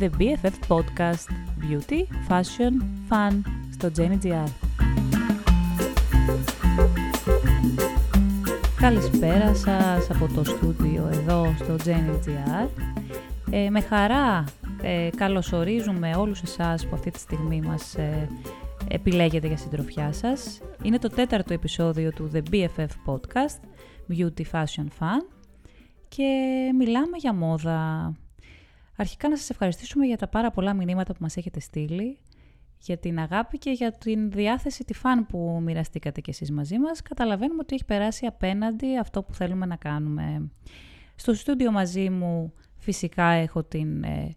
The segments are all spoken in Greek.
The BFF Podcast Beauty, Fashion, Fun στο GenGR. Καλησπέρα σας από το στούντιο εδώ στο GenGR. Ε, με χαρά ε, καλωσορίζουμε όλους εσάς που αυτή τη στιγμή μας ε, επιλέγετε για συντροφιά σας. Είναι το τέταρτο επεισόδιο του The BFF Podcast, Beauty Fashion Fun και μιλάμε για μόδα. Αρχικά να σας ευχαριστήσουμε για τα πάρα πολλά μηνύματα που μας έχετε στείλει, για την αγάπη και για την διάθεση τη φαν που μοιραστήκατε κι εσείς μαζί μας. Καταλαβαίνουμε ότι έχει περάσει απέναντι αυτό που θέλουμε να κάνουμε. Στο στούντιο μαζί μου φυσικά έχω την ε,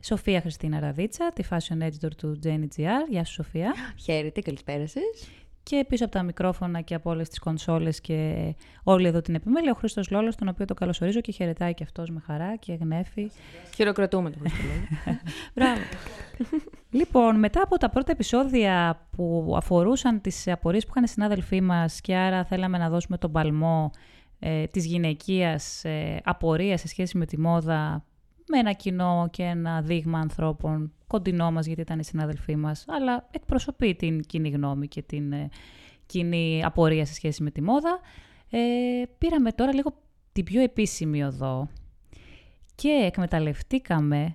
Σοφία Χριστίνα Ραδίτσα, τη fashion editor του Jenny GR. Γεια σου Σοφία. Χαίρετε, καλησπέρα σας. Και πίσω από τα μικρόφωνα και από όλες τις κονσόλες και όλη εδώ την επιμέλεια, ο Χρήστος Λόλος, τον οποίο το καλωσορίζω και χαιρετάει και αυτός με χαρά και γνέφει. Χειροκροτούμε τον Χρήστο Λόλο. Μπράβο. λοιπόν, μετά από τα πρώτα επεισόδια που αφορούσαν τις απορίες που είχαν οι συνάδελφοί μας και άρα θέλαμε να δώσουμε τον παλμό ε, της γυναικείας ε, απορίας σε σχέση με τη μόδα με ένα κοινό και ένα δείγμα ανθρώπων κοντινό μας γιατί ήταν οι συνάδελφοί μας, αλλά εκπροσωπεί την κοινή γνώμη και την ε, κοινή απορία σε σχέση με τη μόδα. Ε, πήραμε τώρα λίγο την πιο επίσημη οδό και εκμεταλλευτήκαμε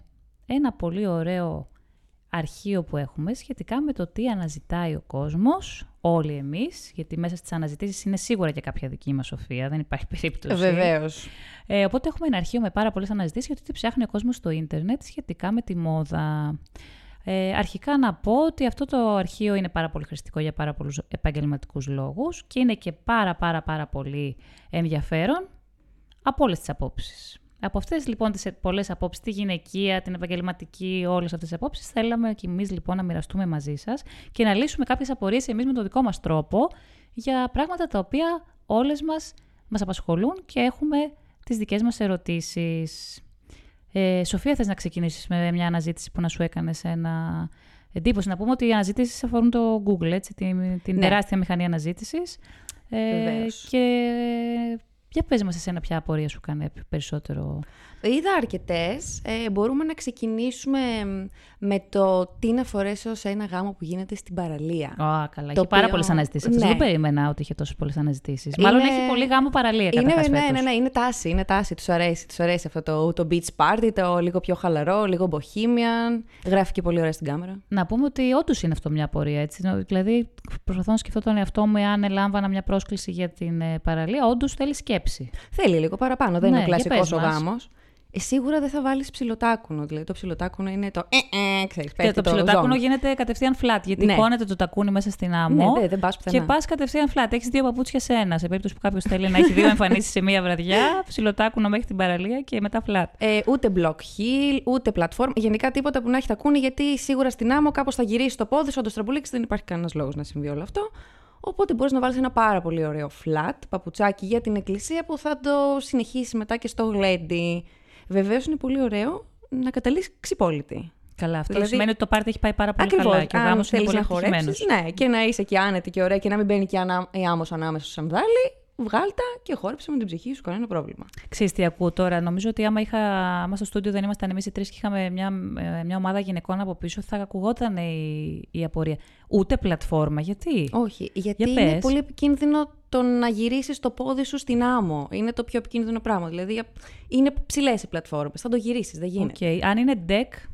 ένα πολύ ωραίο αρχείο που έχουμε σχετικά με το τι αναζητάει ο κόσμος, όλοι εμείς, γιατί μέσα στις αναζητήσεις είναι σίγουρα και κάποια δική μας σοφία, δεν υπάρχει περίπτωση. Βεβαίως. Ε, οπότε έχουμε ένα αρχείο με πάρα πολλές αναζητήσεις για το τι ψάχνει ο κόσμος στο ίντερνετ σχετικά με τη μόδα. Ε, αρχικά να πω ότι αυτό το αρχείο είναι πάρα πολύ χρηστικό για πάρα πολλούς επαγγελματικούς λόγους και είναι και πάρα πάρα πάρα πολύ ενδιαφέρον από όλες τις απόψεις. Από αυτές λοιπόν τις πολλές απόψεις, τη γυναικεία, την επαγγελματική, όλες αυτές τις απόψεις, θέλαμε και εμείς λοιπόν να μοιραστούμε μαζί σας και να λύσουμε κάποιες απορίες εμείς με τον δικό μας τρόπο για πράγματα τα οποία όλες μας μας απασχολούν και έχουμε τις δικές μας ερωτήσεις. Ε, Σοφία, θες να ξεκινήσεις με μια αναζήτηση που να σου έκανες ένα εντύπωση; Να πούμε ότι οι αναζήτησεις αφορούν το Google, έτσι, την, την ναι. τεράστια μηχανή αναζήτησης. Ε, και για πες μας εσένα ποια απορία σου κάνει περισσότερο. Είδα αρκετές. Ε, μπορούμε να ξεκινήσουμε με το τι να φορέσω σε ένα γάμο που γίνεται στην παραλία. Α, καλά. Έχει πάρα πολλές αναζητήσεις. Ναι. Δεν περίμενα ότι είχε τόσες πολλές αναζητήσεις. Είναι... Μάλλον έχει πολύ γάμο παραλία. Είναι, ναι, ναι, ναι, είναι τάση. Είναι τάση. Τους αρέσει, τους αρέσει αυτό το, το beach party, το λίγο πιο χαλαρό, λίγο bohemian. Γράφει και πολύ ωραία στην κάμερα. Να πούμε ότι όντως είναι αυτό μια απορία. Έτσι. Δηλαδή, προσπαθώ να σκεφτώ τον εαυτό μου εάν ελάμβανα μια πρόσκληση για την ε, παραλία. Όντως θέλει σκέψη. Θέλει λίγο παραπάνω. Δεν ναι, είναι ο κλασικό ο γάμος ε, σίγουρα δεν θα βάλεις ψιλοτάκουνο. Δηλαδή το ψιλοτάκουνο είναι το. Ε, ε, ξέρεις, και το, το ψιλοτάκουνο γίνεται κατευθείαν flat. Γιατί ναι. κόνεται το τακούνι μέσα στην άμμο. Ναι, δεν πας και πας κατευθείαν flat. Έχεις δύο παπούτσια σε ένα. Σε περίπτωση που κάποιος θέλει να έχει δύο εμφανίσεις σε μία βραδιά, ψιλοτάκουνο μέχρι την παραλία και μετά flat. Ε, ούτε block heel, ούτε πλατφόρμα. Γενικά τίποτα που να έχει τακούνι, γιατί σίγουρα στην άμμο κάπως θα γυρίσει το πόδι σου, το στραμπουλίξει, δεν υπάρχει κανένας λόγος να συμβεί όλο αυτό. Οπότε μπορείς να βάλεις ένα πάρα πολύ ωραίο flat παπουτσάκι για την εκκλησία που θα το συνεχίσει μετά και στο γλέντι. Βεβαίως είναι πολύ ωραίο να καταλήξει ξυπόλυτη. Καλά, αυτό δηλαδή... σημαίνει ότι το πάρτι έχει πάει πάρα πολύ Ακριβώς, καλά και ο γάμος είναι πολύ χορέψεις, Ναι, και να είσαι και άνετη και ωραία και να μην μπαίνει και ανα... η άμμος ανάμεσα στο σανδάλι, βγάλτα και χόρεψε με την ψυχή σου, κανένα πρόβλημα. Ξέρεις τι ακούω τώρα, νομίζω ότι άμα, είχα, άμα στο στούντιο δεν ήμασταν εμείς οι τρεις και είχαμε μια, ε, μια ομάδα γυναικών από πίσω, θα ακουγόταν η, η απορία. Ούτε πλατφόρμα, γιατί; Όχι, γιατί Για είναι πολύ επικίνδυνο το να γυρίσεις το πόδι σου στην άμμο. Είναι το πιο επικίνδυνο πράγμα. Δηλαδή, είναι ψηλές οι πλατφόρμες. Θα το γυρίσεις, δεν γίνεται. Okay. Αν είναι deck,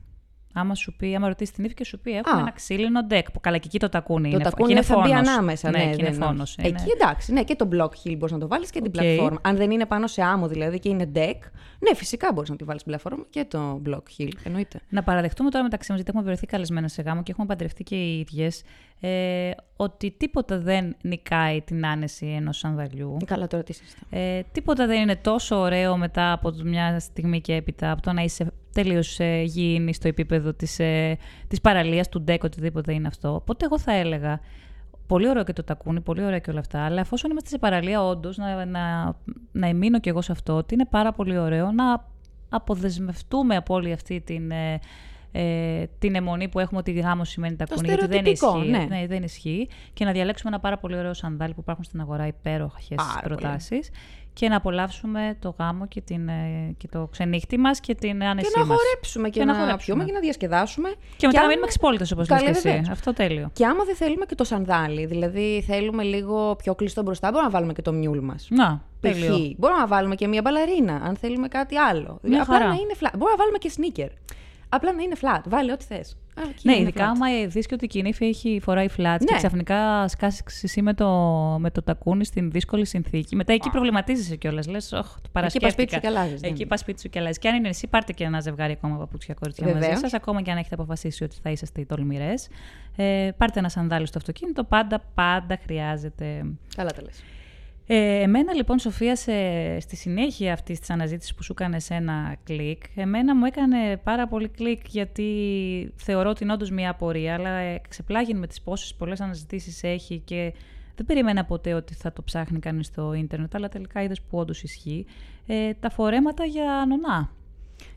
Άμα σου πει, άμα ρωτήσεις την ύφη και σου πει, έχουμε Α. ένα ξύλινο deck. Που καλά, και εκεί το τακούνι το είναι. τακούνι είναι θα μπει ανάμεσα. Ναι, ναι, είναι φόνος, είναι. Εκεί εντάξει, ναι, και το block hill μπορείς να το βάλεις και okay. την πλατφόρμα. Αν δεν είναι πάνω σε άμμο δηλαδή και είναι deck, ναι, φυσικά μπορείς να τη βάλεις την πλατφόρμα και το block hill. Εννοείται. Να παραδεχτούμε τώρα μεταξύ μας, γιατί έχουμε βρεθεί καλεσμένα σε γάμο και έχουμε παντρευτεί και οι ίδιες, ε, ότι τίποτα δεν νικάει την άνεση ενός σανδαλιού. Καλά, τώρα τι ε, Τίποτα δεν είναι τόσο ωραίο μετά από μια στιγμή και έπειτα από το να είσαι τελείως ε, γήινη στο επίπεδο της ε, της παραλίας, του ντέκ, οτιδήποτε είναι αυτό. Οπότε εγώ θα έλεγα. Πολύ ωραίο και το τακούνι, πολύ ωραία και όλα αυτά. Αλλά εφόσον είμαστε σε παραλία, όντως, να, να, να εμείνω κι εγώ σε αυτό, ότι είναι πάρα πολύ ωραίο να αποδεσμευτούμε από όλη αυτή την, ε, ε, την αιμονή που έχουμε ότι γάμο σημαίνει τακούνι, γιατί δεν ισχύει, ναι. ναι. δεν ισχύει. Και να διαλέξουμε ένα πάρα πολύ ωραίο σανδάλι που υπάρχουν στην αγορά, υπέροχες προτάσεις και να απολαύσουμε το γάμο και, την, ε, και το ξενύχτη μας και την άνεσή Και να μας. χορέψουμε και, Και να να, χορέψουμε. πιούμε και να διασκεδάσουμε. Και μετά να άμα- μείνουμε ξυπόλυτες όπως Καλέ, λες και εσύ. βεβαίως. Αυτό τέλειο. Και άμα δεν θέλουμε και το σανδάλι, δηλαδή θέλουμε λίγο πιο κλειστό μπροστά, μπορούμε να βάλουμε και το μιούλ μας. Να, Π.χ. τέλειο. Μπορούμε να βάλουμε και μια μπαλαρίνα, αν θέλουμε κάτι άλλο. Μια Απλά χαρά. να είναι flat. Μπορούμε να βάλουμε και sneaker. Απλά να είναι flat. Βάλε ό,τι θες. Ναι, ειδικά άμα δεις και ότι η κοινήφη έχει φοράει flats και Ναι. ξαφνικά σκάσεις εσύ με το, με το τακούνι στην δύσκολη συνθήκη. Μετά εκεί προβληματίζεσαι κιόλας. Λες, Όχι, το Εκεί πας παρασκεύτηκα. σπίτι σου και αλλάζεις, Εκεί ναι. πας σπίτι σου και αλλάζεις. Και αν είναι εσύ, πάρτε και ένα ζευγάρι ακόμα παπούτσια κορίτσια μαζί Βεβαίως. σας, ακόμα και αν έχετε αποφασίσει ότι θα είσαστε οι τολμηρές. Ε, πάρτε ένα σανδάλι στο αυτοκίνητο. Πάντα, πάντα χρειάζεται. Καλά τα λες. Ε, εμένα λοιπόν, Σοφία, σε, στη συνέχεια αυτής της αναζήτησης που σου έκανε ένα κλικ, εμένα μου έκανε πάρα πολύ κλικ γιατί θεωρώ ότι είναι όντως μια απορία, αλλά ε, ξεπλάγει με τις πόσες πολλές αναζητήσεις έχει και δεν περίμενα ποτέ ότι θα το ψάχνει κανείς στο ίντερνετ, αλλά τελικά είδες που όντως ισχύει. Ε, τα φορέματα για νονά.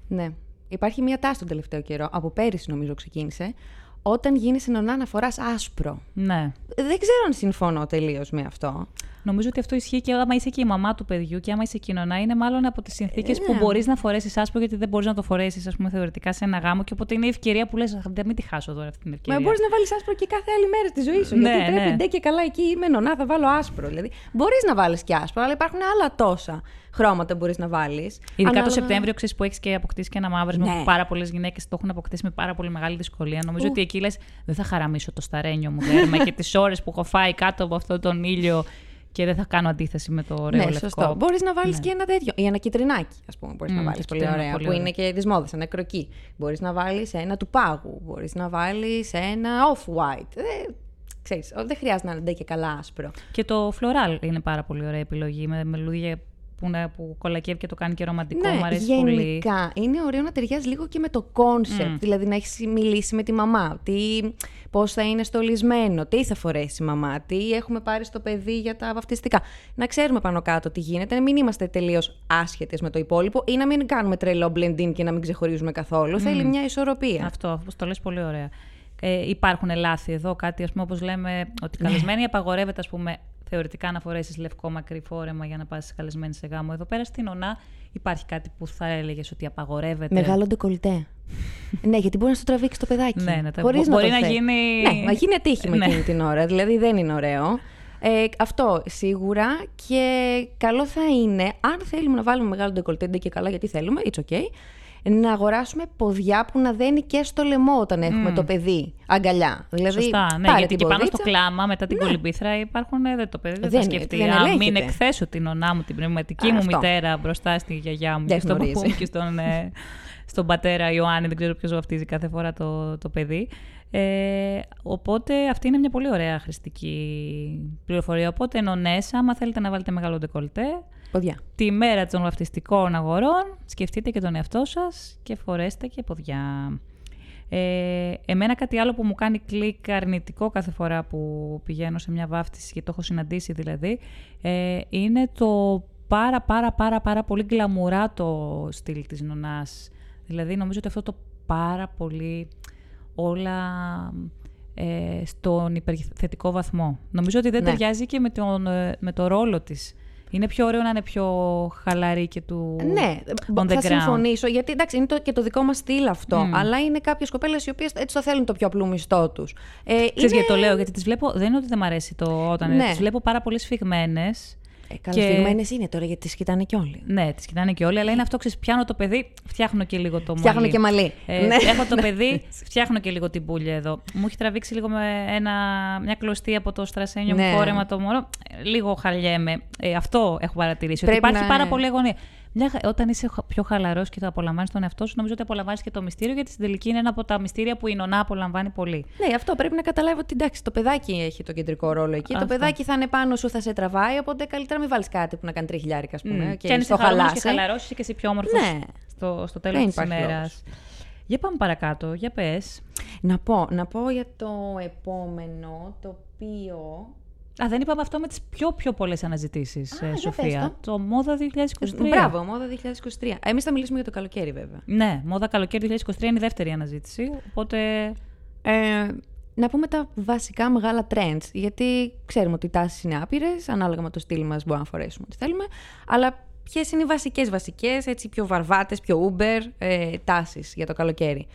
Ναι. Υπάρχει μια τάση τον τελευταίο καιρό, από πέρυσι νομίζω ξεκίνησε, όταν γίνεσαι νονά να φοράς άσπρο. Ναι. Δεν ξέρω αν συμφωνώ τελείως με αυτό. Νομίζω ότι αυτό ισχύει και άμα είσαι και η μαμά του παιδιού και άμα είσαι κοινωνά, είναι μάλλον από τις συνθήκες που ναι. μπορείς να φορέσεις άσπρο, γιατί δεν μπορείς να το φορέσεις, ας πούμε, θεωρητικά σε ένα γάμο. Και οπότε είναι η ευκαιρία που λες: Δεν μην τη χάσω τώρα αυτή την ευκαιρία. Μα μπορείς να βάλεις άσπρο και κάθε άλλη μέρα στη ζωή σου. Ναι, γιατί πρέπει ναι. ντε και καλά εκεί είμαι νονά, θα βάλω άσπρο. Δηλαδή, μπορείς να βάλεις και άσπρο, αλλά υπάρχουν άλλα τόσα χρώματα που μπορείς να βάλεις. Ειδικά το Σεπτέμβριο, ξέρεις που έχεις και αποκτήσεις και ένα μαύρισμα Ναι. που πάρα πολλές γυναίκες το έχουν αποκτήσει με πάρα πολύ μεγάλη δυσκολία. Νομίζω ότι εκεί λες: Δεν θα χαραμίσω το σταρένιο μου δέρμα και τις ώρες που έχω φάει κάτω από αυτόν τον ήλιο και δεν θα κάνω αντίθεση με το ωραίο Ναι, λευκό. σωστό. Μπορείς να βάλεις Ναι. και ένα τέτοιο. Ή ένα κιτρινάκι, ας πούμε. Μπορείς να Μμ, βάλεις και πολύ αυτό είναι ωραία. πολύ που ωραίο. είναι και τη μόδα, ένα κροκί. Μπορείς να βάλεις ένα του πάγου. Μπορείς να βάλεις ένα off-white. Ε, ξέρεις, δεν χρειάζεται να είναι ντε και καλά άσπρο. Και το φλοράλ είναι πάρα πολύ ωραία επιλογή με με λουλούδια που, είναι- που κολακεύει και το κάνει και ρομαντικό. ναι, Μου αρέσει πολύ. γενικά είναι ωραίο να ταιριάζει λίγο και με το κόνσεπτ. Μμ. Δηλαδή να έχεις μιλήσει με τη μαμά. Τι, πώς θα είναι στολισμένο, τι θα φορέσει η μαμά, τι έχουμε πάρει στο παιδί για τα βαφτιστικά. Να ξέρουμε πάνω κάτω τι γίνεται, να μην είμαστε τελείως άσχετες με το υπόλοιπο ή να μην κάνουμε τρελό blend-in και να μην ξεχωρίζουμε καθόλου. Θέλει μια ισορροπία. Αυτό, όπως το λες πολύ ωραία. Ε, υπάρχουν λάθη εδώ, κάτι ας πούμε όπως λέμε ότι καλεσμένοι απαγορεύεται ας πούμε θεωρητικά να φορέσεις λευκό μακρύ φόρεμα για να πας καλεσμένη σε γάμο. Εδώ πέρα στην ΟΝΑ υπάρχει κάτι που θα έλεγες ότι απαγορεύεται. Μεγάλο ντεκολτέ. ναι, γιατί μπορεί να στο τραβήξει το παιδάκι. Ναι, ναι, τα- χωρίς μπορεί το να θέλει. γίνει- Ναι, να γίνει ατύχημα Ναι. εκείνη την ώρα. Δηλαδή δεν είναι ωραίο. Ε, αυτό σίγουρα και καλό θα είναι, αν θέλουμε να βάλουμε μεγάλο ντεκολτέ, ντε και καλά γιατί θέλουμε, it's okay, να αγοράσουμε ποδιά που να δένει και στο λαιμό όταν έχουμε το παιδί αγκαλιά. Δηλαδή, Σωστά, ναι, πάρε γιατί την και πάνω στο ποδίτσα. κλάμα μετά την κολυμπήθρα υπάρχουν, ε, δεν το παιδί δεν, Δεν- θα σκεφτεί. δεν Αν μην ελέγχεται. εκθέσω την ονά μου, την πνευματική Α, μου αυτό. μητέρα μπροστά στη γιαγιά μου Δεν και στον γνωρίζει. παππού μου και στον, ε, στον πατέρα Ιωάννη, δεν ξέρω ποιος βαφτίζει κάθε φορά το, το παιδί. Ε, οπότε αυτή είναι μια πολύ ωραία χρηστική πληροφορία. Οπότε νονές, άμα θέλετε να βάλετε μεγάλο ντεκολτέ, Ποδιά. τη μέρα των βαφτιστικών αγορών, σκεφτείτε και τον εαυτό σας και φορέστε και ποδιά. Ε, εμένα κάτι άλλο που μου κάνει κλικ αρνητικό κάθε φορά που πηγαίνω σε μια βάφτιση και το έχω συναντήσει δηλαδή, ε, είναι το πάρα πάρα πάρα πάρα πολύ γκλαμουράτο στυλ της νονάς. Δηλαδή νομίζω ότι αυτό το πάρα πολύ όλα ε, στον υπερθετικό βαθμό. Νομίζω ότι δεν Ναι. ταιριάζει και με, τον, ε, με το ρόλο της. Είναι πιο ωραίο να είναι πιο χαλαρή και του Ναι, on the θα ground. συμφωνήσω. Γιατί εντάξει, είναι το, και το δικό μας στυλ αυτό. Μμ. Αλλά είναι κάποιες κοπέλες οι οποίες έτσι το θέλουν το πιο απλό μισθό τους. Ε, Ξέρεις είναι... γιατί το λέω, γιατί τις βλέπω, δεν είναι ότι δεν μ' αρέσει το όταν Ναι. τις βλέπω πάρα πολύ σφιγμένες. Ε, καλά, και- σφιγμένες είναι τώρα γιατί τις κοιτάνε κι όλοι. Ναι, τις κοιτάνε και όλοι, αλλά είναι αυτό, ξέρεις, πιάνω το παιδί, φτιάχνω και λίγο το μαλλί. Φτιάχνουν και μαλλί. Ε, ναι. Έχω το παιδί, φτιάχνω και λίγο την πουλια εδώ. Μου έχει τραβήξει λίγο με ένα, μια κλωστή από το στρασένιο Ναι. μου φόρεμα το μωρό. Ε, Λίγο χαλιέμαι. Ε, αυτό έχω παρατηρήσει. Πρέπει ότι υπάρχει να- πάρα πολύ αγωνία. Μια, χα- όταν είσαι χα- πιο χαλαρός και το απολαμβάνεις τον εαυτό σου, νομίζω ότι απολαμβάνεις και το μυστήριο, γιατί στην τελική είναι ένα από τα μυστήρια που η νονά απολαμβάνει πολύ. Ναι, αυτό πρέπει να καταλάβω ότι εντάξει, το παιδάκι έχει το κεντρικό ρόλο εκεί. Αυτό. Το παιδάκι θα είναι πάνω σου, θα σε τραβάει. Οπότε καλύτερα μην βάλεις κάτι που να κάνει τριχιλιάρικα, ας πούμε. Mm. Και, Και αν είσαι στο χαρούμενος και χαλάσει. χαλαρός, είσαι και εσύ πιο όμορφος Ναι. στο, στο τέλος Δεν της υπάρχει ημέρας. λόγος. Για πάμε παρακάτω. Για πες. Να πω, να πω για το επόμενο, το οποίο. Α, δεν είπαμε αυτό με τις πιο, πιο πολλές αναζητήσεις, Α, για Σοφία. πες Το Μόδα 2023. Μπράβο, μόδα 2023. Εμείς θα μιλήσουμε για το καλοκαίρι, βέβαια. Ναι, Μόδα καλοκαίρι 2023 είναι η δεύτερη αναζήτηση. Οπότε. Ε, να πούμε τα βασικά μεγάλα trends. Γιατί ξέρουμε ότι οι τάσεις είναι άπειρες, ανάλογα με το στυλ μας μπορούμε να φορέσουμε ό,τι θέλουμε. Αλλά ποιες είναι οι βασικές βασικές, έτσι πιο βαρβάτες, πιο Uber ε, τάσεις για το καλοκαίρι.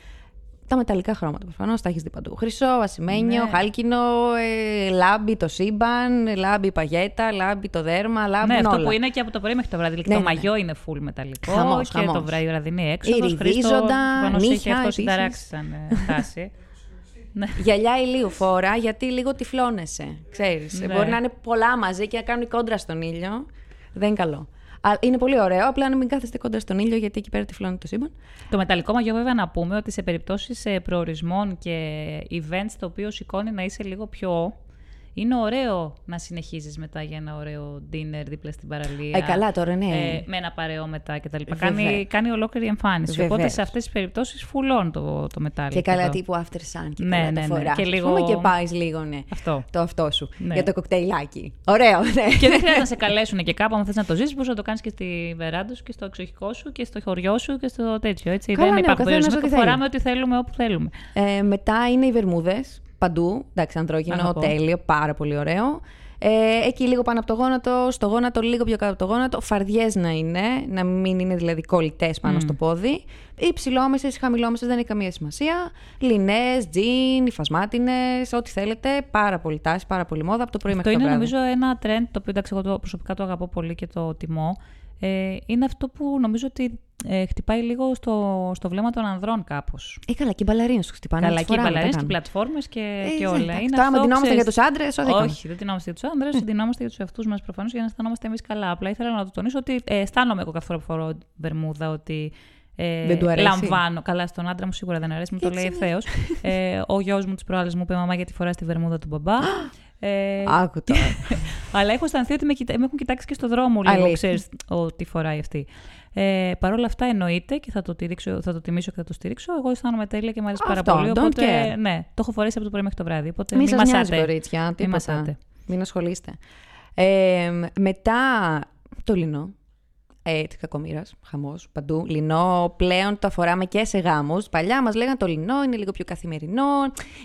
Τα μεταλλικά χρώματα προφανώς τα έχεις δει παντού. Χρυσό, ασημένιο, Ναι. χάλκινο, ε, λάμπει το σύμπαν, λάμπι η παγέτα, λάμπει το δέρμα, λάμπουν Ναι, αυτό όλα. που είναι και από το πρωί μέχρι το βράδυ. Δηλαδή, Ναι, το ναι, ναι. μαγιό είναι full μεταλλικό. Χαμός, και χαμός. το βράδυ βραδινή έξοδο. Ιριδίζοντα, νύχια αυτό επίσης. συνταράξει σαν ε, τάση. ναι. Γυαλιά ηλίου φόρα, γιατί λίγο τυφλώνεσαι. Ξέρεις. Ναι. Μπορεί να είναι πολλά μαζί και να κάνουν κόντρα στον ήλιο. Δεν είναι καλό. Α, είναι πολύ ωραίο, απλά να μην κάθεστε κόντρα στον ήλιο, γιατί εκεί πέρα τυφλώνει το σύμπαν. Το μεταλλικό μαγιό, βέβαια, να πούμε ότι σε περιπτώσεις προορισμών και events το οποίο σηκώνει να είσαι λίγο πιο. Είναι ωραίο να συνεχίζεις μετά για ένα ωραίο dinner δίπλα στην παραλία. Ε, καλά τώρα, ναι. ε, με ένα παρεό μετά κτλ. Βέβαια. Κάνει, κάνει ολόκληρη εμφάνιση. Οπότε Βεβαίως. σε αυτές τις περιπτώσεις φουλών το, το μετάλλιο. και καλά εδώ. τύπου after sun και Ναι, καλά ναι, το ναι. φοράς. Και Ας λίγο- πούμε και πάεις λίγο, ναι. Αυτό. Το αυτό σου. Ναι. Για το κοκτέιλάκι. Ωραίο, ναι. Και δεν χρειάζεται να σε καλέσουν και κάπου, αν θες να το ζήσεις, μπορείς να το κάνεις και στη βεράντα σου και στο εξοχικό σου και στο χωριό σου και στο τέτοιο. Έτσι. Καλά, δεν ναι, ο υπάρχουν καθένας περιορισμοί. ό,τι Το θέλει. φοράμε ό,τι θέλουμε, όπου θέλουμε. Ε, μετά είναι οι βερμούδες. Παντού. Εντάξει, ανδρόγυνο, Αγαπώ. τέλειο, πάρα πολύ ωραίο. Ε, εκεί λίγο πάνω από το γόνατο, στο γόνατο λίγο πιο κάτω από το γόνατο. Φαρδιές να είναι, να μην είναι δηλαδή κολλητές πάνω στο πόδι. Οι ψηλόμεσες, οι χαμηλόμεσες δεν έχει καμία σημασία. Λινές, τζιν, υφασμάτινε, ό,τι θέλετε. Πάρα πολύ τάση, πάρα πολύ μόδα από το πρωί Αυτό μέχρι είναι το βράδυ. νομίζω ένα trend το οποίο εντάξει, εγώ το, προσωπικά το αγαπώ πολύ και το τιμώ. Ε, είναι αυτό που νομίζω ότι ε, χτυπάει λίγο στο, στο βλέμμα των ανδρών κάπως. Ε, καλά, και οι μπαλαρίνες τους χτυπάνε. Καλά, τις και οι φοράμε, μπαλαρίνες τα και οι κάνουμε. πλατφόρμες και, Ε, και δεν- όλα. εντάξει, Είναι Τώρα, άμα αυτό, ντυνόμαστε για ξέρεις, τους άντρες, όχι. δεν Όχι, δεν τεινόμαστε για τους άντρες, τεινόμαστε για τους εαυτούς μας προφανώς για να αισθανόμαστε εμείς καλά. Απλά ήθελα να το τονίσω ότι ε, αισθάνομαι εγώ κάθε φορά που φορώ βερμούδα ότι. Ε, Δεν του αρέσει. Λαμβάνω. Καλά, στον άντρα μου σίγουρα δεν αρέσει, μου το Έτσι λέει είναι. ευθέως. ε, ο γιος μου τι προάλλε μου είπε Μαμά, γιατί φοράς τη βερμούδα του μπαμπά; ε, Άκου τώρα. αλλά έχω αισθανθεί ότι με, κοιτά- με έχουν κοιτάξει και στο δρόμο λίγο, Αλήθεια. ξέρεις, ο, τι φοράει αυτή. Ε, Παρ' όλα αυτά εννοείται και θα το, τηρήξω, θα το τιμήσω και θα το στηρίξω. Εγώ αισθάνομαι τέλεια και μου αρέσει πάρα Αυτό, πολύ. don't Οπότε, care. ναι, το έχω φορέσει από το πρωί μέχρι το βράδυ. Οπότε Μην μην σας νοιάζει, μασάτε. κορίτσια. Μην Τίποτα. μασάτε. Μην ασχολείστε. Ε, μετά το λινό. Ε, τη κακομοίρας, χαμός παντού. Λινό πλέον το φοράμε και σε γάμους. Παλιά μας λέγανε το λινό είναι λίγο πιο καθημερινό,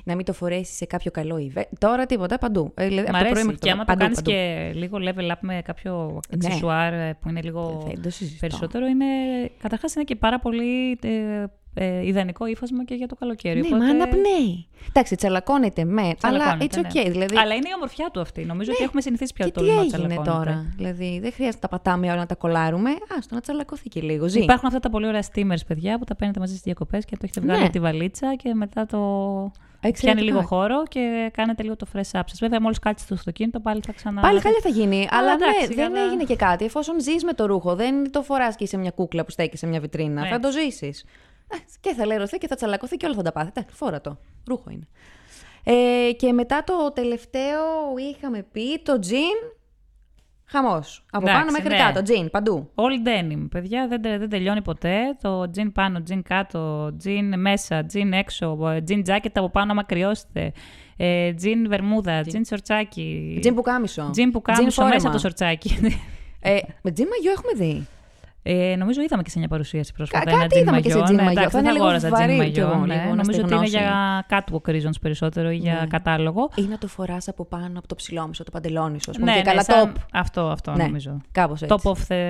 να μην το φορέσεις σε κάποιο καλό event. Τώρα τίποτα παντού. Ε, δηλαδή, Μ' από το πρωί αρέσει. μέχρι Και άμα το παντού, κάνεις παντού. και λίγο level up με κάποιο Ναι. αξεσουάρ ε, που είναι λίγο Δεν το συζητώ. περισσότερο, είναι. Καταρχάς είναι και πάρα πολύ ε, ε, ιδανικό ύφασμα και για το καλοκαίρι. Ναι, οπότε... μα αναπνέει. Εντάξει, τσαλακώνεται με, αλλά Τσαλακώνεται, it's okay. ναι. Δηλαδή, Αλλά είναι η ομορφιά του αυτή. Νομίζω ότι έχουμε συνηθίσει πια και το τι λινό έγινε τσαλακώνεται. τώρα; Δηλαδή, δεν χρειάζεται να τα πατάμε όλα, να τα κολλάρουμε. Άστο να τσαλακωθεί και λίγο. Ζει. Υπάρχουν αυτά τα πολύ ωραία steamers, παιδιά, που τα παίρνετε μαζί στις διακοπές και το έχετε βγάλει Ναι. από τη βαλίτσα και μετά το. Πιάνει Εξαιρετικά. λίγο χώρο και κάνετε λίγο το fresh up σας. Βέβαια, μόλις κάτσεις στο αυτοκίνητο, πάλι θα ξανα. Πάλι χάλια θα γίνει. Αλλά, εντάξει, ναι, δεν αλλά- έγινε και κάτι. Εφόσον ζεις με το ρούχο, δεν το φοράς και σε μια κούκλα που στέκει σε μια βιτρίνα. Ναι. Θα το ζήσεις. Και θα λερωθεί και θα τσαλακωθεί και όλα θα τα πάθει. Εντάξει, φόρα το. Ρούχο είναι. Ε, και μετά το τελευταίο είχαμε πει το τζιν. Χαμός. Από Εντάξει, πάνω μέχρι ναι. κάτω. Τζιν, παντού. All denim, παιδιά, δεν, τε- δεν τελειώνει ποτέ. Το jean πάνω, jean κάτω, jean μέσα, jean έξω, jean jacket από πάνω άμα κρυώσετε, ε, jean βερμούδα, jean σορτσάκι, Τζιν που κάμισο. jean που κάμισο φόρεμα. μέσα από το σορτσάκι. Ε, με τζιν μαγιό έχουμε δει. Ε, νομίζω είδαμε και σε μια παρουσίαση πρόσφατα. Κα- ένα κάτι jean είδαμε και σε μαγιό. jean Ναι, μαγιό. εντάξει, Θα δεν είναι θα λίγο αγόραζα βαρύ jean κι εγώ, μαγιό. λίγο, Ναι. να Νομίζω ότι είναι στεγνώσει. για catwalk reasons περισσότερο ή για Ναι. κατάλογο. Ή να το φοράς από πάνω από το ψηλόμισο, το παντελόνι σου. ας πούμε, Ναι, και ναι, καλά σαν- top. Αυτό, αυτό Ναι. νομίζω. Κάπως έτσι. Top of, the...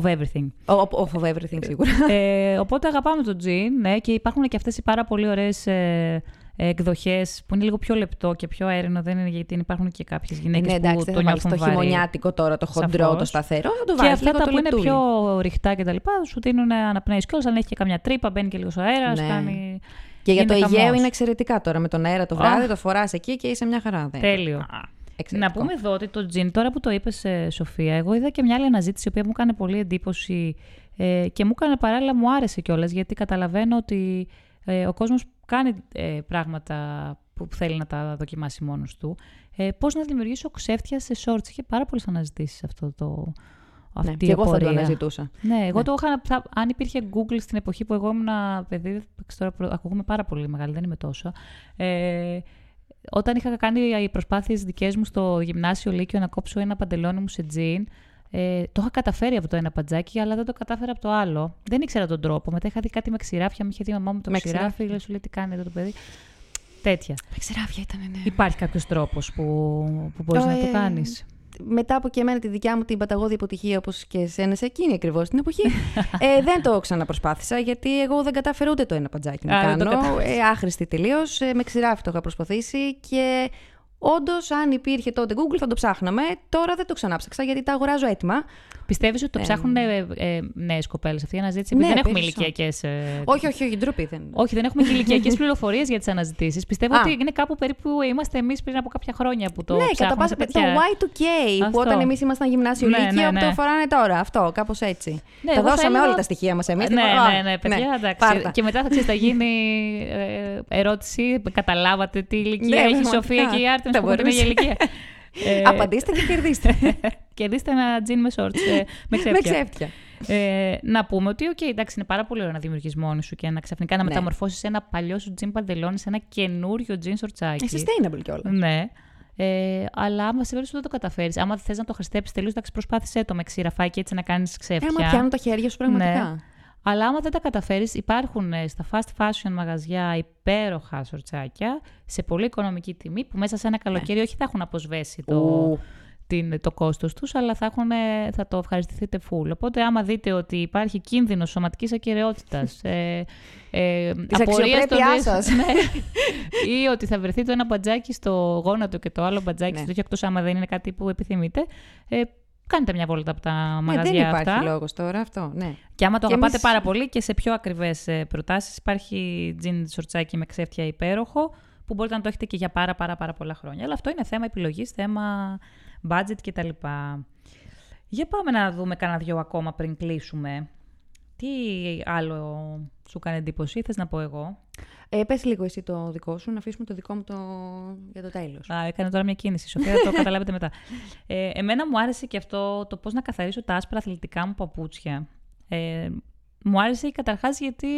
of everything. Off of everything σίγουρα. ε, οπότε αγαπάμε το jean, ναι, και υπάρχουν και αυτές οι πάρα πολύ ωραίες ε, εκδοχές που είναι λίγο πιο λεπτό και πιο αέρινο, δεν είναι γιατί υπάρχουν και κάποιες γυναίκες ναι, εντάξει, που δεν το θα βάλεις νιώθουν το βαρύ. χειμωνιάτικο τώρα, το χοντρό, Σαφώς. το σταθερό. Θα το Και βάλεις αυτά λίγο τα το που είναι λεπτούλι. πιο ρηχτά και τα λοιπά, σου δίνουν αναπνέεις κιόλας, αν έχει και καμιά τρύπα, μπαίνει και λίγος ο αέρας, Ναι. κάνει... Και για είναι το Αιγαίο χαμός. είναι εξαιρετικά τώρα με τον αέρα το βράδυ, Αχ. το φοράς εκεί και είσαι μια χαρά. Δεν. Τέλειο. Α, Να εξαιρετικό. πούμε εδώ ότι το τζιν, τώρα που το είπες ε, Σοφία, εγώ είδα και μια άλλη αναζήτηση, η οποία μου έκανε πολύ εντύπωση ε, και μου έκανε παράλληλα, μου άρεσε κιόλας, γιατί καταλαβαίνω ότι ε, ο κόσμος κάνει ε, πράγματα που θέλει να τα δοκιμάσει μόνος του. Ε, πώς να δημιουργήσω ξέφτια σε shorts. Είχε πάρα πολλές αναζητήσεις αυτό το, αυτή Ναι, η και εγώ θα το απορία. αναζητούσα. Ναι, εγώ Ναι. το είχα. Θα, αν υπήρχε Google στην εποχή που εγώ ήμουν παιδί, εντάξει, τώρα προ- ακούγομαι πάρα πολύ μεγάλη, δεν είμαι τόσο. Ε, όταν είχα κάνει οι προσπάθειες δικές μου στο γυμνάσιο Λύκειο να κόψω ένα παντελόνι μου σε τζιν, ε, το είχα καταφέρει από το ένα παντζάκι, αλλά δεν το κατάφερα από το άλλο. Δεν ήξερα τον τρόπο. Μετά είχα δει κάτι με ξηράφια, μου είχε δει η μαμά μου το Με ξηράφι, ξηράφια. λέει, σου λέει τι κάνει εδώ το παιδί. Τέτοια. Με ξεράφια ήταν, ναι. Υπάρχει κάποιος τρόπος που, που μπορείς να το Ε, κάνεις; μετά από και εμένα τη δικιά μου την παταγώδη αποτυχία, όπως και εσένα σε εκείνη ακριβώς την εποχή, ε, δεν το ξαναπροσπάθησα γιατί εγώ δεν κατάφερα ούτε το ένα παντζάκι να Α, δεν το κάνω. κατάφερες. Ε, άχρηστη τελείως. Ε, με ξηράφι το είχα προσπαθήσει και όντως, αν υπήρχε τότε Google, θα το ψάχναμε. Τώρα δεν το ξανάψαξα γιατί τα αγοράζω έτοιμα. Πιστεύεις ότι το Ε, ψάχνουν ε, ε, νέες κοπέλες αυτή η αναζήτηση, επειδή Ναι, δεν έχουμε περισσότερο. ηλικιακές. Ε, Όχι, όχι, όχι, ντροπή δεν. όχι, δεν έχουμε και ηλικιακές πληροφορίες για τις αναζητήσεις. Πιστεύω Α. ότι είναι κάπου περίπου που είμαστε εμείς πριν από κάποια χρόνια που το ναι, κατά ψάχνουμε πάσα σε το τέτοια... Y2K που Αυτό. όταν εμείς ήμασταν γυμνάσιο Ναι, Λύκειο ναι, το ναι. φοράνε τώρα. Αυτό, κάπως έτσι. Ναι, τα εγώ θα δώσαμε έλεγα- όλα τα στοιχεία μας εμείς. Ναι, ναι, ναι, παιδιά, εντάξει. Πάρτα. Και μετά θα ξέρεις, θα γίνει ε, ερώτηση. Καταλάβατε τι ηλικία Ναι, έχει η πραγματικά. Σοφία και η Άρτεμις Θα που έχουν την ίδια μπορούσε. ηλικία. Ε, Απαντήστε και κερδίστε. Κερδίστε ένα τζιν με shorts, ε, με Με ξέφτια. ξέφτια. Ε, να πούμε ότι, οκ, εντάξει, είναι πάρα πολύ ωραίο να δημιουργείς μόνη σου και να ξαφνικά να Ναι. μεταμορφώσεις ένα παλιό σου τζιν παντελόνι σε ένα καινούριο τζιν σορτσάκι. Ε, Sustainable κιόλας. Ναι. Ε, αλλά άμα σε περίπτωση που δεν το καταφέρεις, άμα θες να το αχρηστέψεις τελείως, εντάξει, προσπάθησέ το με ξυραφάκι έτσι να κάνεις Ε, ξέφτια. άμα πιάνουν τα χέρια σου πραγματικά. Αλλά άμα δεν τα καταφέρεις, υπάρχουν ε, στα fast fashion μαγαζιά υπέροχα σορτσάκια σε πολύ οικονομική τιμή που μέσα σε ένα καλοκαίρι όχι θα έχουν αποσβέσει το, Ου. την, το κόστος τους, αλλά θα, έχουν, ε, θα το ευχαριστηθείτε full. Οπότε άμα δείτε ότι υπάρχει κίνδυνος σωματικής ακαιρεότητας, ε, ε, Της απορίας των αξιοπρέπειάς δύο- σας. ναι, ή ότι θα βρεθεί το ένα μπατζάκι στο γόνατο και το άλλο μπατζάκι Ναι. στο τέτοιο, εκτός άμα δεν είναι κάτι που επιθυμείτε, ε, κάντε μια βόλτα από τα Ε, μαγαζιά δεν υπάρχει αυτά. λόγος τώρα αυτό. Ναι. Και άμα το Και αγαπάτε εμείς- πάρα πολύ και σε πιο ακριβές ε, προτάσεις υπάρχει τζιν σορτσάκι με ξέφτια υπέροχο που μπορείτε να το έχετε και για πάρα πάρα πάρα πολλά χρόνια. Αλλά αυτό είναι θέμα επιλογής, θέμα budget κτλ. Για πάμε να δούμε κανένα δυο ακόμα πριν κλείσουμε. Τι άλλο σου κάνει εντύπωση, θες να πω εγώ; Ε, πες λίγο εσύ το δικό σου, να αφήσουμε το δικό μου το... για το τέλος. Α, έκανε τώρα μια κίνηση, Σοφία, θα το καταλάβετε μετά. Ε, εμένα μου άρεσε και αυτό το πώς να καθαρίσω τα άσπρα αθλητικά μου παπούτσια. Ε, μου άρεσε καταρχάς γιατί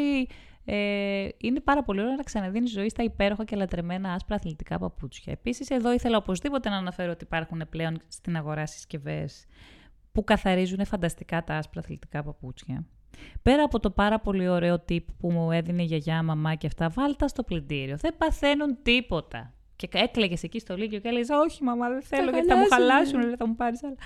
ε, είναι πάρα πολύ ωραίο να ξαναδίνεις ζωή στα υπέροχα και λατρεμένα άσπρα αθλητικά παπούτσια. Επίσης, εδώ ήθελα οπωσδήποτε να αναφέρω ότι υπάρχουν πλέον στην αγορά συσκευές που καθαρίζουν φανταστικά τα άσπρα αθλητικά παπούτσια. Πέρα από το πάρα πολύ ωραίο tip που μου έδινε η γιαγιά, μαμά και αυτά, βάλτα στο πλυντήριο. Δεν παθαίνουν τίποτα. Και έκλαιγες εκεί στο Λύκειο και έλεγες: Όχι, μαμά, δεν θέλω, γιατί θα μου χαλάσουνε». χαλάσουν, δεν θα μου πάρεις άλλα.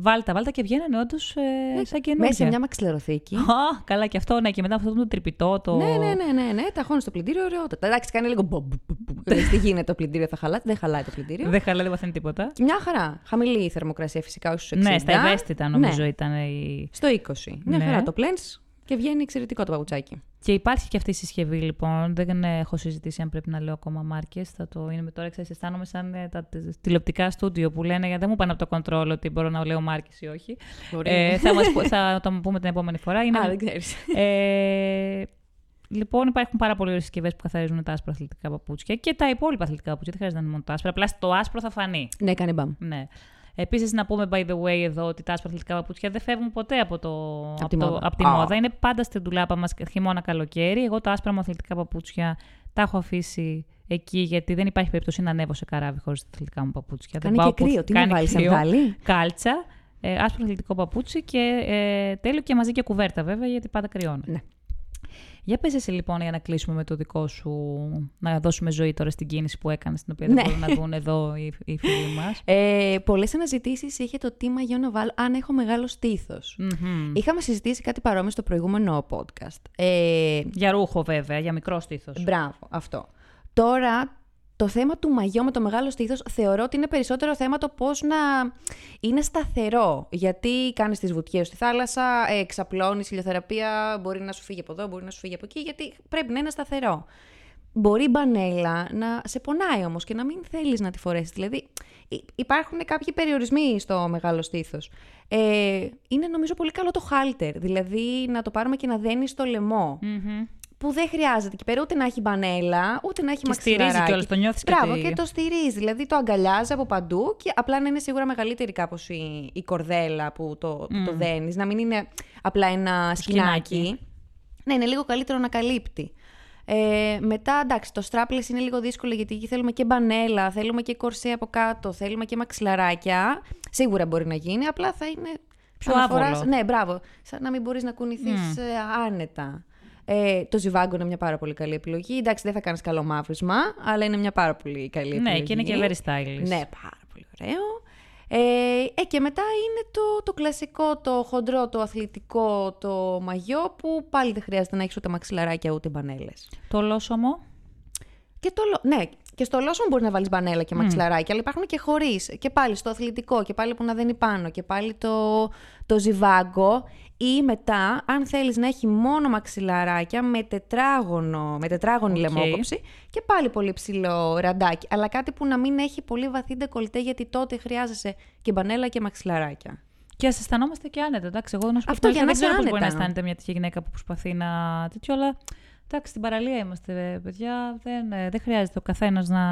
Βάλτα, βάλτα και βγαίνανε όντως ε, σαν καινούργια. Μέσα σε μια μαξιλεροθήκη. Α, καλά και αυτό, ναι, και μετά αυτό το τρυπητό. Το... Ναι, ναι, ναι, ναι, ναι, τα χώνεις στο πλυντήριο, ωραιότατα. Εντάξει, κάνει λίγο. μπομ, μπομ, μπομ, μπομ. Λες, Τι γίνεται το πλυντήριο, θα χαλάσει. Δεν χαλάει το πλυντήριο. Δεν χαλάει, δεν παθαίνει τίποτα. Και Μια χαρά. Χαμηλή η θερμοκρασία φυσικά στου 60. Ναι, στα ευαίσθητα νομίζω Ναι. ήταν η. Στο 20. Μια Ναι. χαρά το πλένεις και βγαίνει εξαιρετικό το παπουτσάκι. Και υπάρχει και αυτή η συσκευή λοιπόν. Δεν έχω συζητήσει αν πρέπει να λέω ακόμα μάρκες. Θα το είναι με τώρα, ξέρεις, αισθάνομαι σαν ε, τα τε- τηλεοπτικά στούντιο που λένε γιατί δεν μου πάνε από το control ότι μπορώ να λέω μάρκες ή όχι. Ε, θα, μας, πω- θα το πούμε την επόμενη φορά. Είναι, Α, δεν ξέρεις. ε, λοιπόν, υπάρχουν πάρα πολλέ συσκευές που καθαρίζουν τα άσπρα αθλητικά παπούτσια και τα υπόλοιπα αθλητικά παπούτσια. Δεν χρειάζεται να είναι μόνο τα άσπρα. Απλά το άσπρο θα φανεί. Ναι, κάνε μπαμ. Ναι. Επίσης, να πούμε by the way εδώ ότι τα άσπρα αθλητικά παπούτσια δεν φεύγουν ποτέ από, το, από, τη το, μόδα. από τη Α. μόδα. Είναι πάντα στην ντουλάπα μας χειμώνα καλοκαίρι. Εγώ τα άσπρα μου αθλητικά παπούτσια τα έχω αφήσει εκεί γιατί δεν υπάρχει περίπτωση να ανέβω σε καράβι χωρίς τα αθλητικά μου παπούτσια. Κάνει δεν πάω και που- κρύο. Τι να κάνει βάλεις, σαν κρύο. βάλει. Κάλτσα, ε, άσπρο αθλητικό παπούτσι και ε, τέλειο και μαζί και κουβέρτα βέβαια γιατί πάντα κρυώνω. Ναι. Για πες εσύ λοιπόν για να κλείσουμε με το δικό σου, να δώσουμε ζωή τώρα στην κίνηση που έκανες, την οποία Ναι. δεν μπορούν να δουν εδώ οι, οι φίλοι μας. Ε, Πολλές αναζητήσεις είχε το τι μαγιό να βάλω αν έχω μεγάλο στήθος. Μμμ. Είχαμε συζητήσει κάτι παρόμοιο στο προηγούμενο podcast. Ε, Για ρούχο βέβαια, για μικρό στήθος. Μπράβο, αυτό. Τώρα, το θέμα του μαγιό με το μεγάλο στήθος θεωρώ ότι είναι περισσότερο θέμα το πώς να είναι σταθερό. Γιατί κάνεις τις βουτιές στη θάλασσα, ε, εξαπλώνεις ηλιοθεραπεία, μπορεί να σου φύγει από εδώ, μπορεί να σου φύγει από εκεί, γιατί πρέπει να είναι σταθερό. Μπορεί η μπανέλα να σε πονάει όμως και να μην θέλεις να τη φορέσεις. Δηλαδή υ- υπάρχουν κάποιοι περιορισμοί στο μεγάλο στήθος. Ε, είναι νομίζω πολύ καλό το χάλτερ, δηλαδή να το πάρουμε και να δένεις στο λαιμό Μμμ. Που δεν χρειάζεται εκεί πέρα ούτε να έχει μπανέλα, ούτε να έχει Και στηρίζει μαξιλαράκι. κιόλας, το νιώθεις και Μπράβο, τι- και το στηρίζει. Δηλαδή το αγκαλιάζει από παντού και απλά να είναι σίγουρα μεγαλύτερη κάπως η, η κορδέλα που το, που το δένεις. Να μην είναι απλά ένα σκηνάκι. σκηνάκι. Ναι, είναι λίγο καλύτερο να καλύπτει. Ε, μετά, εντάξει, το strapless είναι λίγο δύσκολο γιατί εκεί θέλουμε και μπανέλα, θέλουμε και κορσέ από κάτω, θέλουμε και μαξιλαράκια. Σίγουρα μπορεί να γίνει, απλά θα είναι Πιο σαν να φοράς- άβολο. Ναι, μπράβο. Σαν να μην μπορείς να κουνηθείς ε, άνετα. Ε, το ζιβάγκο είναι μια πάρα πολύ καλή επιλογή. Εντάξει, δεν θα κάνεις καλό μαύρισμα, αλλά είναι μια πάρα πολύ καλή επιλογή. Ναι, και είναι και very stylish. Ναι, πάρα πολύ ωραίο. Ε, ε, και μετά είναι το, το κλασικό, το χοντρό, το αθλητικό, το μαγιό που πάλι δεν χρειάζεται να έχεις ούτε μαξιλαράκια ούτε μπανέλες. Το ολόσωμο. Και το, λο- ναι, και στο ολόσωμο μπορείς να βάλεις μπανέλα και μαξιλαράκια, αλλά υπάρχουν και χωρίς. Και πάλι στο αθλητικό, και πάλι που να δένει πάνω, και πάλι το, το ζιβάγκο. Ή μετά, αν θέλεις να έχει μόνο μαξιλαράκια με, τετράγωνο, με τετράγωνη Οκ. λαιμόκοψη και πάλι πολύ ψηλό τιραντάκι. Αλλά κάτι που να μην έχει πολύ βαθύ ντεκολτέ, γιατί τότε χρειάζεσαι και μπανέλα και μαξιλαράκια. Και ας αισθανόμαστε και άνετα. Εντάξει, εγώ να σου πω Αυτό την αλήθεια, για να δεν ξέρω είσαι πώς μπορεί να άνετα. αισθάνεται μια τέτοια γυναίκα που προσπαθεί να. τέτοιο, αλλά εντάξει, στην παραλία είμαστε, παιδιά. Δεν, ε, δεν χρειάζεται ο καθένας να.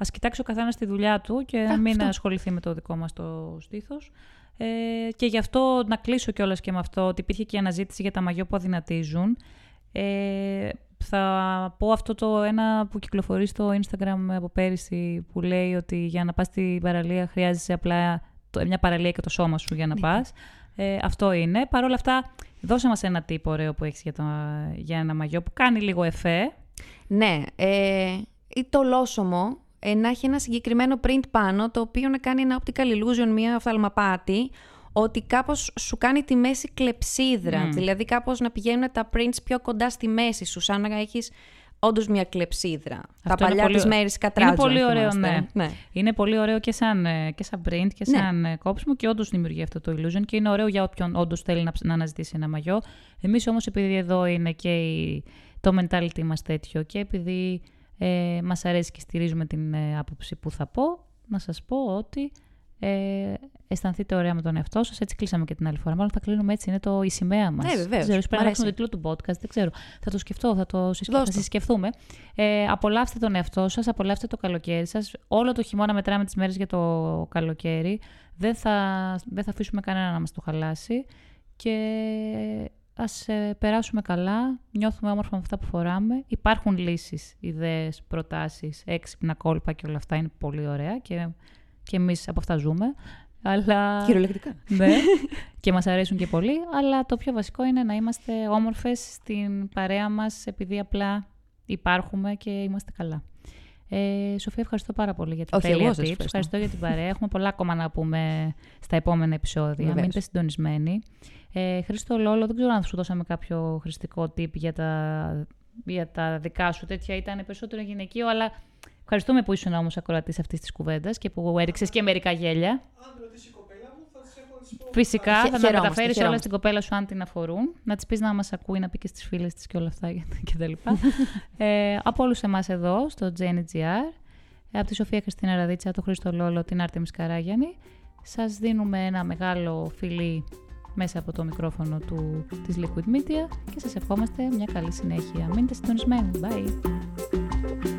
Α κοιτάξει ο καθένας τη δουλειά του και να Α, μην αυτό. ασχοληθεί με το δικό μας το στήθος. Ε, και γι' αυτό να κλείσω κιόλας και με αυτό ότι υπήρχε και αναζήτηση για τα μαγιό που αδυνατίζουν. Ε, θα πω αυτό το ένα που κυκλοφορεί στο Instagram από πέρυσι που λέει ότι για να πας στην παραλία χρειάζεσαι απλά το- μια παραλία και το σώμα σου για να πας. Ε, αυτό είναι. Παρ' όλα αυτά, δώσε μας ένα τύπο ωραίο που έχεις για, το, για ένα μαγιό που κάνει λίγο εφέ. Ναι, ε, ή το λόσωμο ε, να έχει ένα συγκεκριμένο print πάνω, το οποίο να κάνει ένα optical illusion, μία οφθαλμαπάτη, ότι κάπως σου κάνει τη μέση κλεψίδρα. Μμ. Δηλαδή κάπως να πηγαίνουν τα prints πιο κοντά στη μέση σου, σαν να έχεις όντως μια κλεψίδρα. τα είναι παλιά πολύ της ω- μέρης κατράτζου. Είναι πολύ αν ωραίο, θυμάστε. ναι. Είναι πολύ ωραίο και σαν, ε, και σαν print και Ναι. σαν ε, κόψιμο και όντως δημιουργεί αυτό το illusion και είναι ωραίο για όποιον όντως θέλει να, ψ- να αναζητήσει ένα μαγιό. Εμείς όμως, επειδή εδώ είναι και η- το mentality μας τέτοιο και επειδή ε, μας αρέσει και στηρίζουμε την ε, άποψη που θα πω, να σας πω ότι ε, αισθανθείτε ωραία με τον εαυτό σας. Έτσι κλείσαμε και την άλλη φορά. Μάλλον θα κλείνουμε έτσι. Είναι το, η σημαία μας. Ναι, βεβαίως. Δεν ξέρω, Μ' πρέπει να αλλάξουμε αρέσει. το τίτλο του podcast. Δεν ξέρω. Θα το σκεφτώ, θα το συσκε... Δώσ' θα το. συσκεφτούμε. Ε, απολαύστε τον εαυτό σας, απολαύστε το καλοκαίρι σας. Όλο το χειμώνα μετράμε τις μέρες για το καλοκαίρι. Δεν θα, δεν θα αφήσουμε κανένα να μας το χαλάσει. Και ας ε, περάσουμε καλά, νιώθουμε όμορφα με αυτά που φοράμε. Υπάρχουν λύσεις, ιδέες, προτάσεις, έξυπνα κόλπα και όλα αυτά είναι πολύ ωραία και, και εμείς από αυτά ζούμε. Αλλά... Κυριολεκτικά. Ναι, και μας αρέσουν και πολύ, αλλά το πιο βασικό είναι να είμαστε όμορφες στην παρέα μας επειδή απλά υπάρχουμε και είμαστε καλά. Ε, Σοφία, ευχαριστώ πάρα πολύ για την Όχι, τέλεια εγώ σας tips. ευχαριστώ. Ευχαριστώ για την παρέα. Έχουμε πολλά ακόμα να πούμε στα επόμενα επεισόδια. Βεβαίως. Μείνετε συντονισμένοι. Ε, Χρήστο Λόλο, δεν ξέρω αν σου δώσαμε κάποιο χρηστικό tip για τα, για τα δικά σου. Τέτοια ήταν περισσότερο γυναικείο, αλλά ευχαριστούμε που ήσουν όμως ακροατής αυτής της κουβέντας και που έριξες και μερικά γέλια. Αν ρωτήσει Φυσικά Χαι- θα τα χαιρόμαστε, μεταφέρεις όλα χαιρόμαστε. στην κοπέλα σου αν την αφορούν. Να της πεις να μας ακούει, να πει και στις φίλες της και όλα αυτά κτλ. ε, από όλους εμάς εδώ στο JNGR, από τη Σοφία Χριστίνα Ραδίτσα, τον Χρήστο Λόλο, την Άρτεμι Καράγιανη, σας δίνουμε ένα μεγάλο φιλί μέσα από το μικρόφωνο του, της Liquid Media και σας ευχόμαστε μια καλή συνέχεια. Μείνετε συντονισμένοι. Bye!